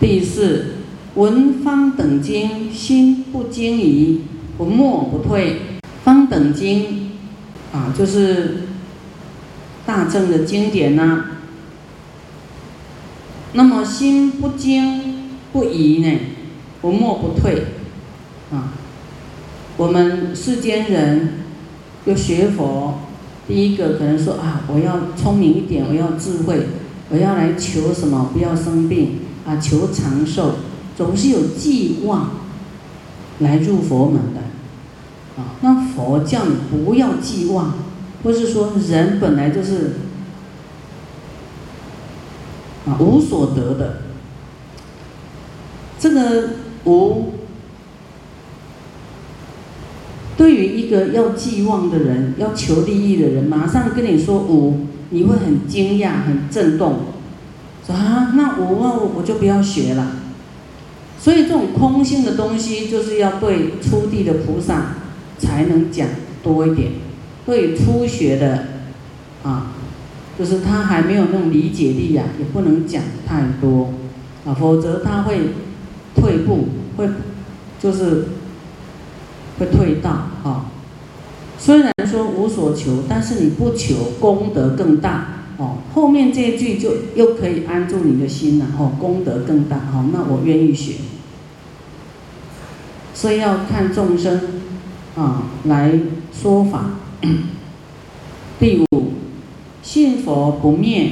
第四，闻方等经，心不惊疑，不默不退。方等经啊，就是大正的经典呐。那么心不惊不疑呢，不默不退啊。我们世间人要学佛，第一个可能说啊，我要聪明一点，我要智慧，我要来求什么？不要生病啊，求长寿，总是有寄望来入佛门的。啊，那佛叫你不要寄望，或是说人本来就是啊无所得的，这个无对于一个要寄望的人、要求利益的人，马上跟你说无，你会很惊讶、很震动，说啊，那我我，我就不要学了。所以这种空性的东西，就是要对初地的菩萨。才能讲多一点，对初学的，啊，就是他还没有那种理解力呀，也不能讲太多，啊，否则他会退步，会就是会退到啊。虽然说无所求，但是你不求功德更大哦。后面这一句就又可以安住你的心了哦，功德更大哦，那我愿意学。所以要看众生。啊，来说法。第五，信佛不灭，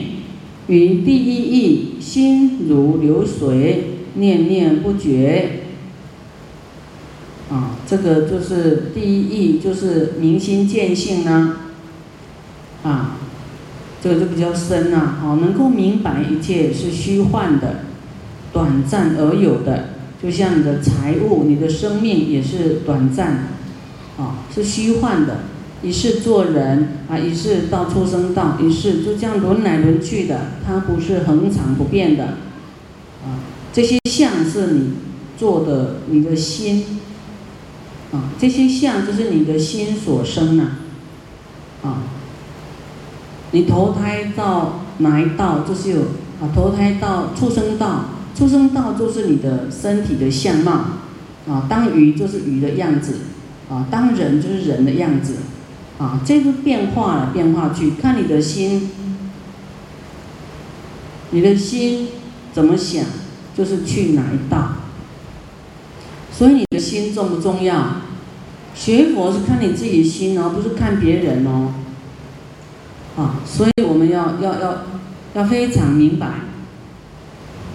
与第一义心如流水，念念不绝。啊，这个就是第一义，就是明心见性呢。啊，这个就比较深呐。好，能够明白一切是虚幻的，短暂而有的，就像你的财物、你的生命也是短暂。啊，是虚幻的，一世做人啊，一世到出生道，一世就这样轮来轮去的，它不是恒常不变的。啊，这些相是你做的，你的心，啊，这些相就是你的心所生呐。啊，你投胎到哪一道，就是有啊，投胎到畜生道，畜生道就是你的身体的相貌，啊，当鱼就是鱼的样子。啊，当人就是人的样子，啊，这个变化了，变化去看你的心，你的心怎么想，就是去哪一道。所以你的心重不重要？学佛是看你自己的心哦，不是看别人哦。啊，所以我们要要要要非常明白。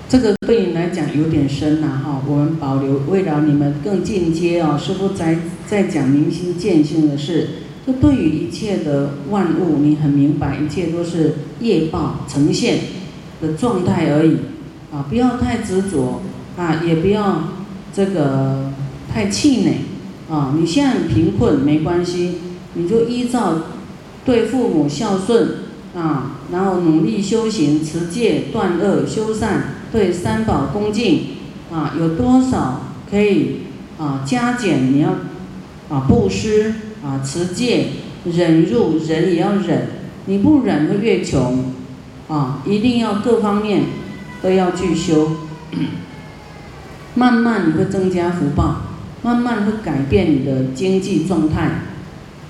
这个对你来讲有点深呐，哈，我们保留，为了你们更进阶哦。师傅在在讲明心见性的事，这对于一切的万物，你很明白，一切都是业报呈现的状态而已，啊，不要太执着，啊，也不要这个太气馁，啊，你现在很贫困没关系，你就依照对父母孝顺，啊，然后努力修行持戒断恶修善。对三宝恭敬啊，有多少可以啊加减？你要啊布施啊持戒忍辱，忍也要忍，你不忍会越穷啊！一定要各方面都要去修，慢慢你会增加福报，慢慢会改变你的经济状态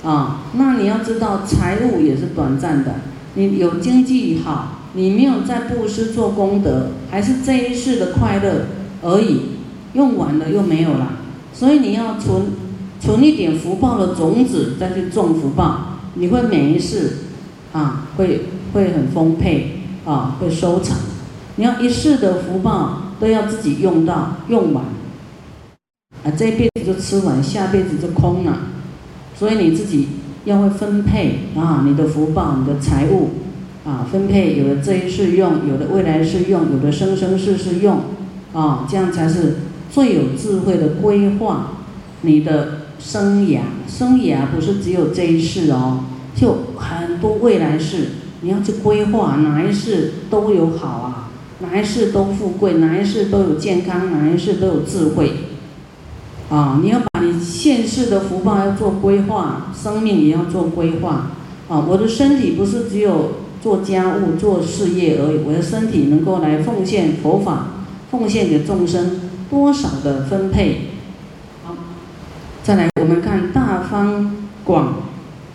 啊。那你要知道，财务也是短暂的，你有经济好。你没有在布施做功德，还是这一世的快乐而已，用完了又没有了。所以你要存存一点福报的种子，再去种福报，你会每一世啊会会很丰沛啊，会收成。你要一世的福报都要自己用到用完，啊这辈子就吃完，下辈子就空了。所以你自己要会分配啊，你的福报，你的财物。啊，分配有的这一世用，有的未来世用，有的生生世世用，啊，这样才是最有智慧的规划你的生涯。生涯不是只有这一世哦，就很多未来世，你要去规划哪一世都有好啊，哪一世都富贵，哪一世都有健康，哪一世都有智慧，啊，你要把现世的福报要做规划，生命也要做规划，啊，我的身体不是只有。做家务、做事业而已。我的身体能够来奉献佛法，奉献给众生多少的分配。好，再来我们看《大方广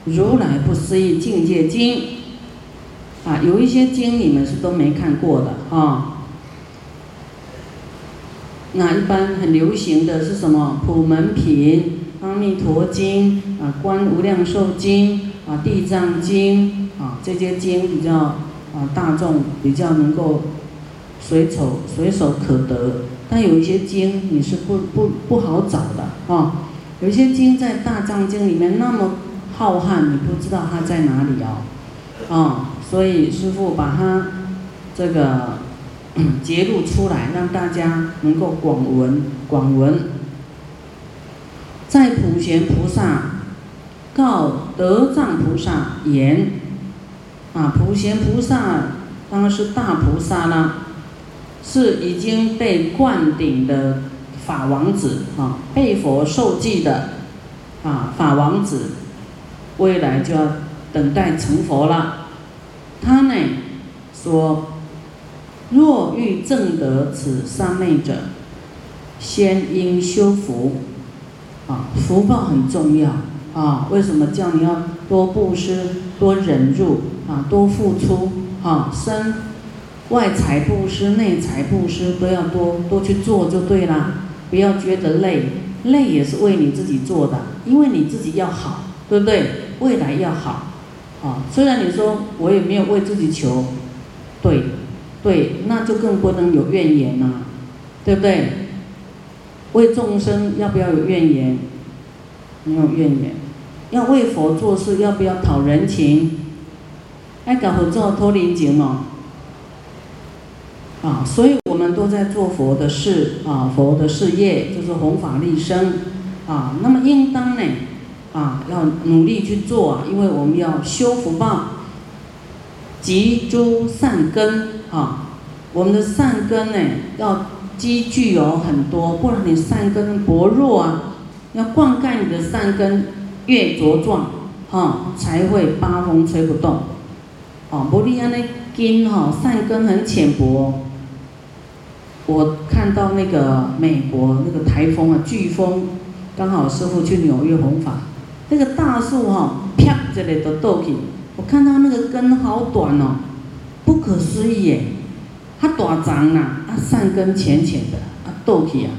如来不思议境界经》啊，有一些经你们是都没看过的啊。那一般很流行的是什么？普门品、阿弥陀经啊、观无量寿经啊、地藏经啊，这些经比较啊大众比较能够随手随手可得。但有一些经你是不不不好找的啊，有一些经在大藏经里面那么浩瀚，你不知道它在哪里哦，啊，所以师父把它这个。揭露出来，让大家能够广闻广闻。在普贤菩萨告德藏菩萨言：啊，普贤菩萨当然是大菩萨啦，是已经被灌顶的法王子啊，被佛受记的啊法王子，未来就要等待成佛了。他呢说。若欲正得此三昧者，先应修福，啊，福报很重要啊。为什么叫你要多布施、多忍辱啊、多付出啊？身外财布施、内财布施都要多多去做就对啦。不要觉得累，累也是为你自己做的，因为你自己要好，对不对？未来要好，啊，虽然你说我也没有为自己求，对。对，那就更不能有怨言呐，对不对？为众生要不要有怨言？没有怨言。要为佛做事，要不要讨人情？爱搞合作托人情嘛。啊，所以我们都在做佛的事啊，佛的事业就是弘法利生啊。那么应当呢，啊，要努力去做啊，因为我们要修福报，积诸善根。啊，我们的善根呢，要积聚有很多，不然你善根薄弱啊。要灌溉你的善根越茁壮，哈，才会八风吹不动。哦，不利安那根哈，善根很浅薄。我看到那个美国那个台风啊，飓风，刚好师傅去纽约弘法，那个大树哈，啪这里都倒去，我看到那个根好短哦。不可思议耶！它大长啦，啊善根浅浅的，啊倒去啊，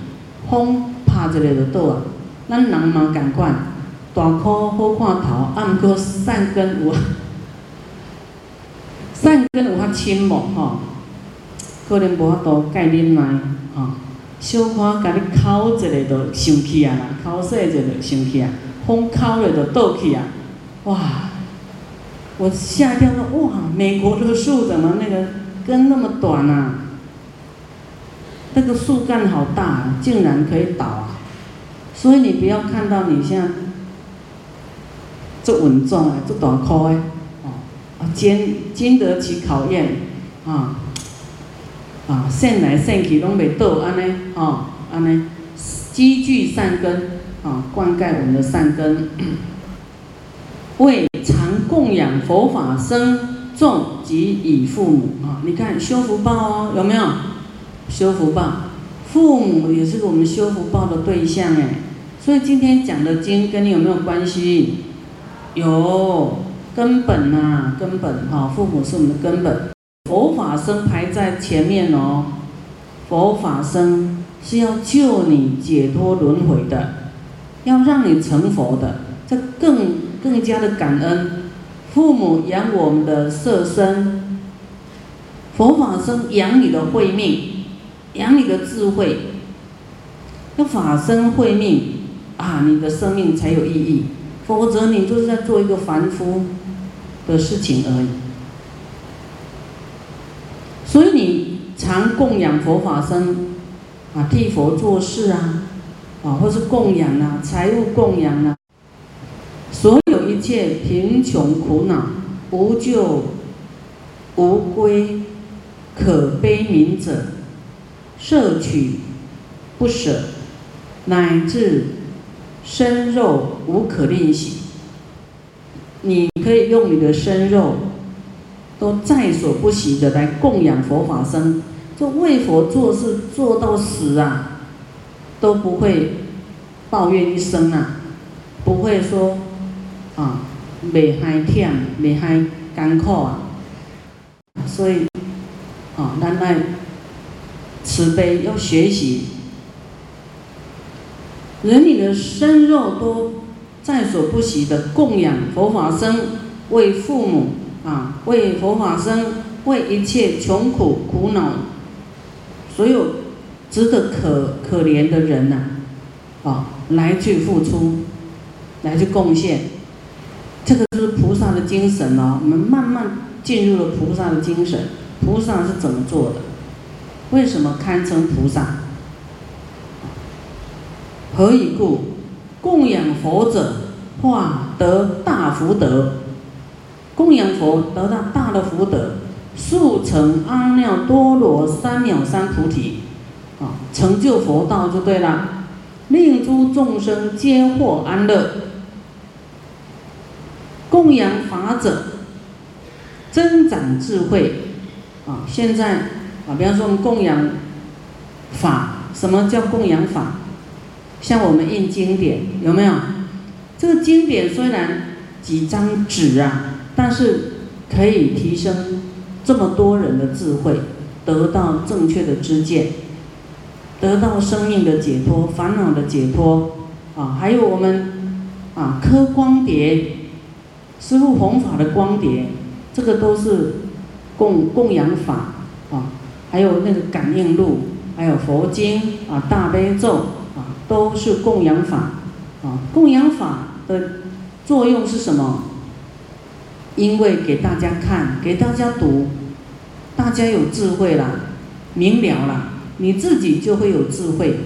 风拍一下就倒啊。咱人嘛共款，大棵好看头，啊毋过善根有，善根有较深无吼？可能无法度盖忍耐，吼，小可甲你敲一下就生气啊啦，敲细一下就生气啊，风敲了就倒去啊，哇！我吓一跳，说哇，美国的树怎么那个根那么短啊？那个树干好大，竟然可以倒啊！所以你不要看到你像这稳重啊，这大颗诶，哦，啊经经得起考验啊啊，善来善去拢未倒安尼哦，安尼积聚善根啊，灌溉我们的善根。为供养佛法僧众及以父母啊，你看修福报哦，有没有？修福报，父母也是我们修福报的对象哎。所以今天讲的经跟你有没有关系？有根本呐，根本哈，父母是我们的根本。佛法僧排在前面哦，佛法僧是要救你解脱轮回的，要让你成佛的，这更。更加的感恩，父母养我们的色身，佛法僧养你的慧命，养你的智慧。要法身慧命啊，你的生命才有意义，否则你就是在做一个凡夫的事情而已。所以你常供养佛法僧啊，替佛做事啊，啊，或是供养啊，财物供养啊。一切贫穷苦恼、无救无归、可悲悯者，摄取不舍，乃至生肉无可吝惜。你可以用你的生肉，都在所不惜的来供养佛法僧，就为佛做事做到死啊，都不会抱怨一声啊，不会说啊，未害忝，未害艰苦啊，所以啊，咱来慈悲要学习，人你的身肉都在所不惜的供养佛法僧，为父母啊，为佛法僧，为一切穷苦苦恼。所有值得可可怜的人呐，啊，来去付出，来去贡献，精神哦。我们慢慢进入了菩萨的精神。菩萨是怎么做的？为什么堪称菩萨？何以故？供养佛者，化得大福德。供养佛得到大的福德。速成阿耨多罗三藐三菩提，啊，成就佛道就对了，令诸众生皆获安乐。供养法者，增长智慧，啊，现在啊，比方说我们供养法，什么叫供养法？像我们印经典，有没有？这个经典虽然几张纸啊，但是可以提升。这么多人的智慧，得到正确的知见，得到生命的解脱、烦恼的解脱，啊，还有我们啊刻光碟，师父弘法的光碟，这个都是供供养法啊，还有那个感应录，还有佛经啊大悲咒啊，都是供养法啊，供养法的作用是什么？因为给大家看，给大家读。大家有智慧了，明了了，你自己就会有智慧，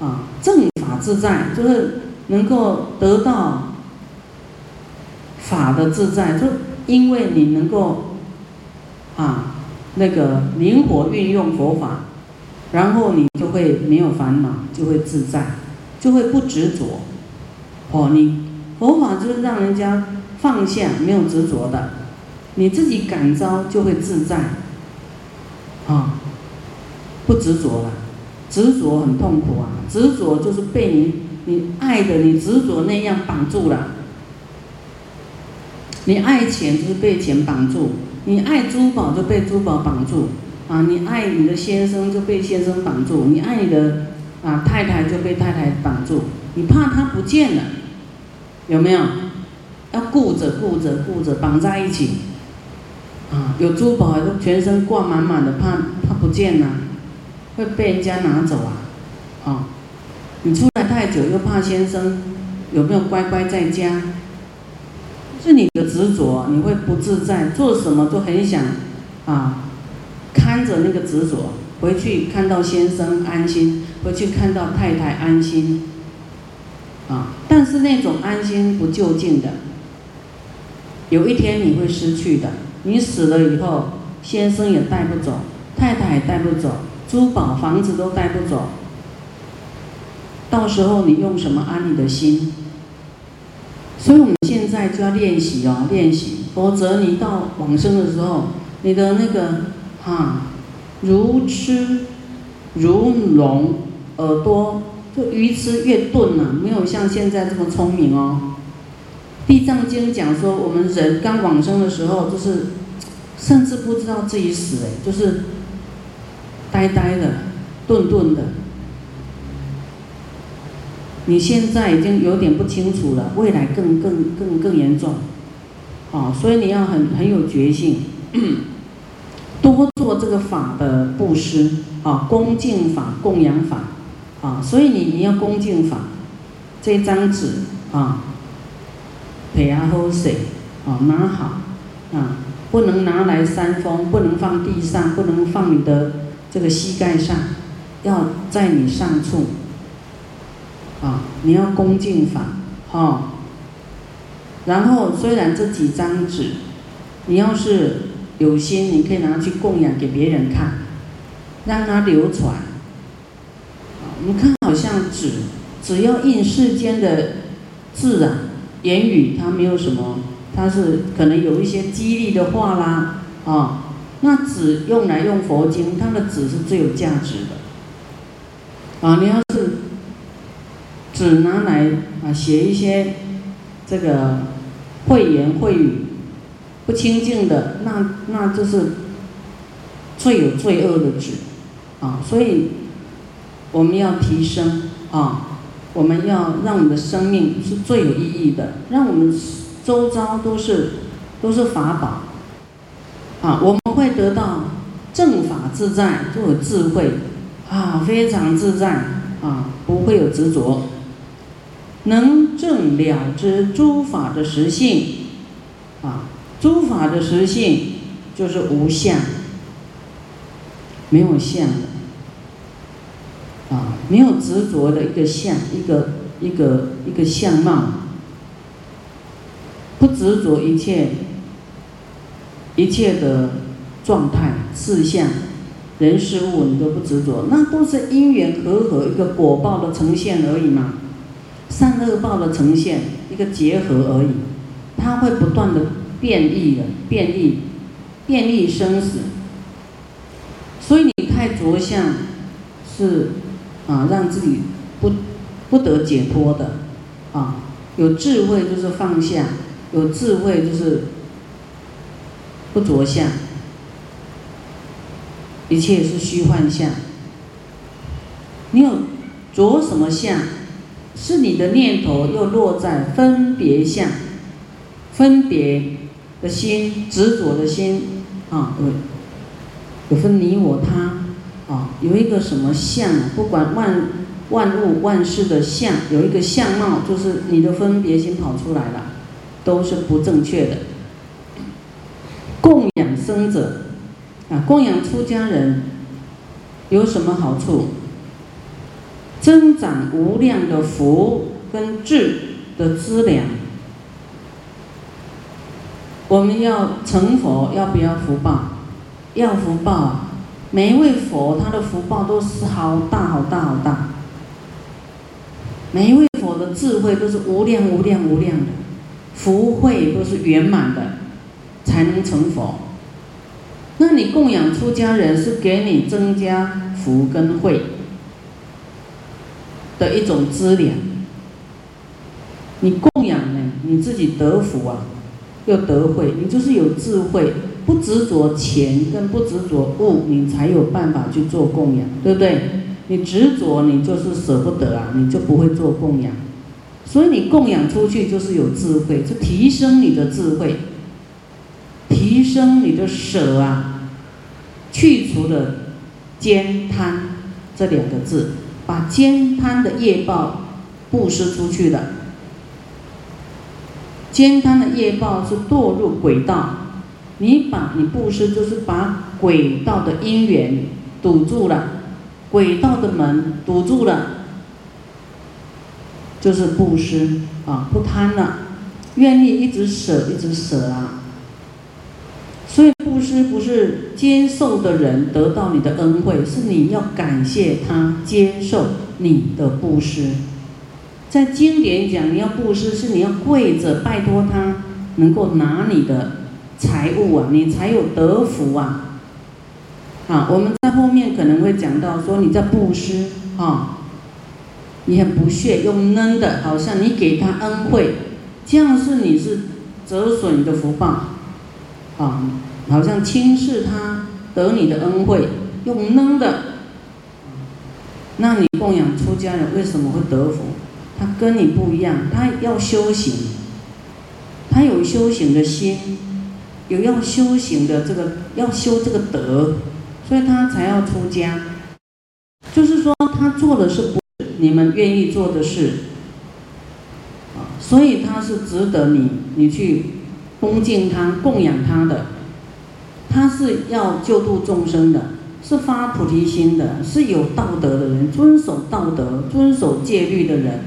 啊，正法自在，就是能够得到法的自在，就因为你能够啊那个灵活运用佛法，然后你就会没有烦恼，就会自在，就会不执着，哦，你佛法就是让人家放下，没有执着的。你自己感召就会自在，啊，不执着了，执着很痛苦啊，执着就是被你你爱的你执着那样绑住了，你爱钱就是被钱绑住，你爱珠宝就被珠宝绑住，啊，你爱你的先生就被先生绑住，你爱你的啊太太就被太太绑住，你怕他不见了，有没有？要顾着顾着顾着绑在一起。啊，有珠宝都全身挂满满的，怕怕不见了，会被人家拿走啊！啊，你出来太久又怕先生有没有乖乖在家，是你的执着，你会不自在，做什么都很想啊，看着那个执着，回去看到先生安心，回去看到太太安心，啊，但是那种安心不就近的，有一天你会失去的。你死了以后，先生也带不走，太太也带不走，珠宝、房子都带不走。到时候你用什么安你的心？所以我们现在就要练习哦，练习，否则你到往生的时候，你的那个哈，如痴如聋，耳朵就鱼吃越钝了，没有像现在这么聪明哦。地藏经讲说，我们人刚往生的时候，就是甚至不知道自己死，哎，就是呆呆的、顿顿的。你现在已经有点不清楚了，未来更更更更严重，啊，所以你要很很有决心，多做这个法的布施，啊，恭敬法、供养法，啊，所以你你要恭敬法，这张纸，啊。配啊好势，哦拿好，啊不能拿来扇风，不能放地上，不能放你的这个膝盖上，要在你上处，啊你要恭敬法，哈。然后虽然这几张纸，你要是有心，你可以拿去供养给别人看，让它流传。我们看好像纸，只要印世间的字啊。言语它没有什么，它是可能有一些激励的话啦，啊，那纸用来用佛经，它的纸是最有价值的。啊，你要是纸拿来啊写一些这个秽言秽语、不清净的，那那就是最有罪恶的纸。啊，所以我们要提升啊，我们要让我们的生命是最有意义的，让我们周遭都是都是法宝。啊，我们会得到正法自在，就有智慧，啊，非常自在，啊，不会有执着，能正了知诸法的实性，啊，诸法的实性就是无相，没有相的，啊，没有执着的一个相，一个一个一个相貌，不执着一切。一切的状态、事相、人事物，你都不执着，那都是因缘和合一个果报的呈现而已嘛，善恶报的呈现一个结合而已，它会不断的变异的，变异，变异生死。所以你太着相，是啊，让自己不不得解脱的，啊，有智慧就是放下，有智慧就是。不着相，一切是虚幻相。你有着什么相？是你的念头又落在分别相，分别的心、执着的心啊，有有分你我他啊，有一个什么相？不管万万物万事的相，有一个相貌，就是你的分别心跑出来了，都是不正确的。供养生者，啊，供养出家人有什么好处？增长无量的福跟智的资粮。我们要成佛，要不要福报？要福报啊！每一位佛他的福报都是好大好大好大。每一位佛的智慧都是无量无量无量的，福慧都是圆满的。才能成佛。那你供养出家人是给你增加福跟慧的一种资粮。你供养呢，你自己得福啊，又得慧，你就是有智慧，不执着钱跟不执着物，你才有办法去做供养，对不对？你执着，你就是舍不得啊，你就不会做供养。所以你供养出去就是有智慧，就提升你的智慧。提升你的舍啊，去除了兼贪这两个字，把兼贪的业报布施出去的。兼贪的业报是堕入轨道，你把你布施就是把轨道的因缘堵住了，轨道的门堵住了，就是布施啊，不贪了，愿意一直舍，一直舍啊。布施不是接受的人得到你的恩惠，是你要感谢他接受你的布施。在经典讲，你要布施是你要跪着拜托他，能够拿你的财物啊，你才有得福啊。啊，我们在后面可能会讲到说你在布施啊，你很不屑用扔的，好像你给他恩惠，这样是你是折损你的福报。啊，好像轻视他得你的恩惠，用扔的，那你供养出家人为什么会得福？他跟你不一样，他要修行，他有修行的心，有要修行的这个要修这个德，所以他才要出家。就是说，他做的是不你们愿意做的事，所以他是值得你你去。恭敬他、供养他的，他是要救度众生的，是发菩提心的，是有道德的人，遵守道德、遵守戒律的人，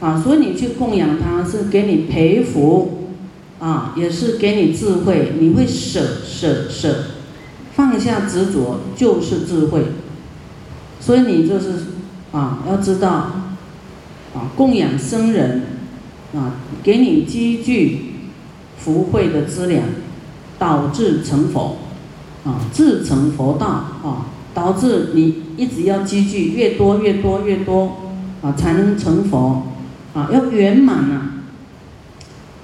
啊，所以你去供养他是给你培福，啊，也是给你智慧，你会舍舍舍，放下执着就是智慧，所以你就是啊，要知道，啊，供养僧人，啊，给你积聚。福慧的资粮，导致成佛，啊，自成佛道啊，导致你一直要积聚越多越多越多啊，才能成佛啊，要圆满呐。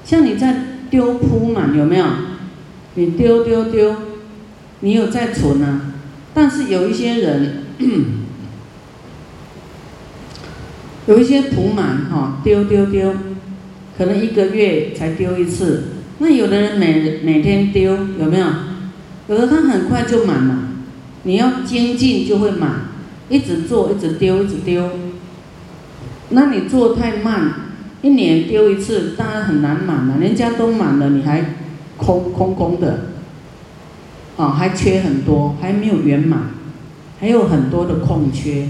像你在丢铺满有没有？你丢丢丢，你有在存啊？但是有一些人，有一些铺满哈，丢丢丢，可能一个月才丢一次。那有的人每每天丢有没有？有的他很快就满了，你要精进就会满，一直做一直丢一直丢。那你做太慢，一年丢一次当然很难满了，人家都满了你还空空空的，啊还缺很多，还没有圆满，还有很多的空缺，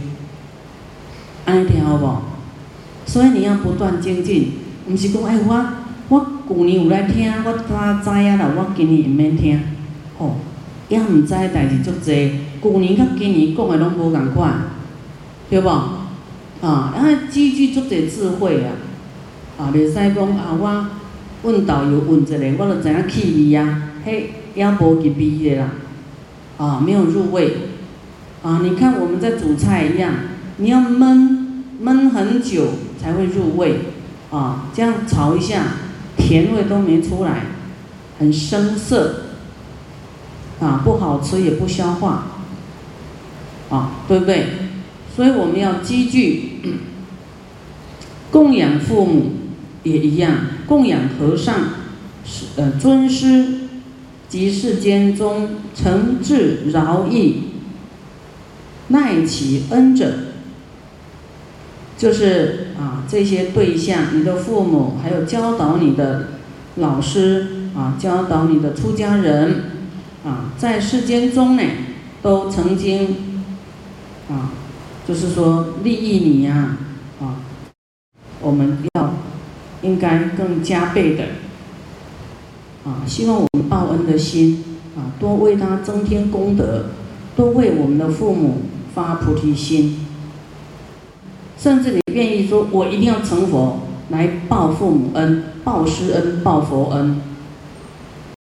安听好不？所以你要不断精进，唔是讲哎我我旧年有来听，我早知影啦，我今年毋免听。哦，也毋知代志足济，旧年甲今年讲诶拢无共款，对无？啊，啊，积聚足济智慧啊！啊，袂使讲啊，我问导游问一个，我著知影气味啊，迄也无入味的啦，啊，没有入味。啊，你看我们在煮菜一样，你要焖焖很久才会入味，啊，这样炒一下，甜味都没出来，很生涩。啊，不好吃也不消化，啊，对不对？所以我们要积聚，供养父母也一样，供养和尚、是呃尊师及世间中诚挚饶益、耐其恩者，就是啊这些对象，你的父母，还有教导你的老师啊，教导你的出家人。啊，在世间中呢，都曾经啊，就是说利益你呀，啊，我们要应该更加倍的啊，希望我们报恩的心啊，多为他增添功德，多为我们的父母发菩提心，甚至你愿意说，我一定要成佛来报父母恩、报师恩、报佛恩。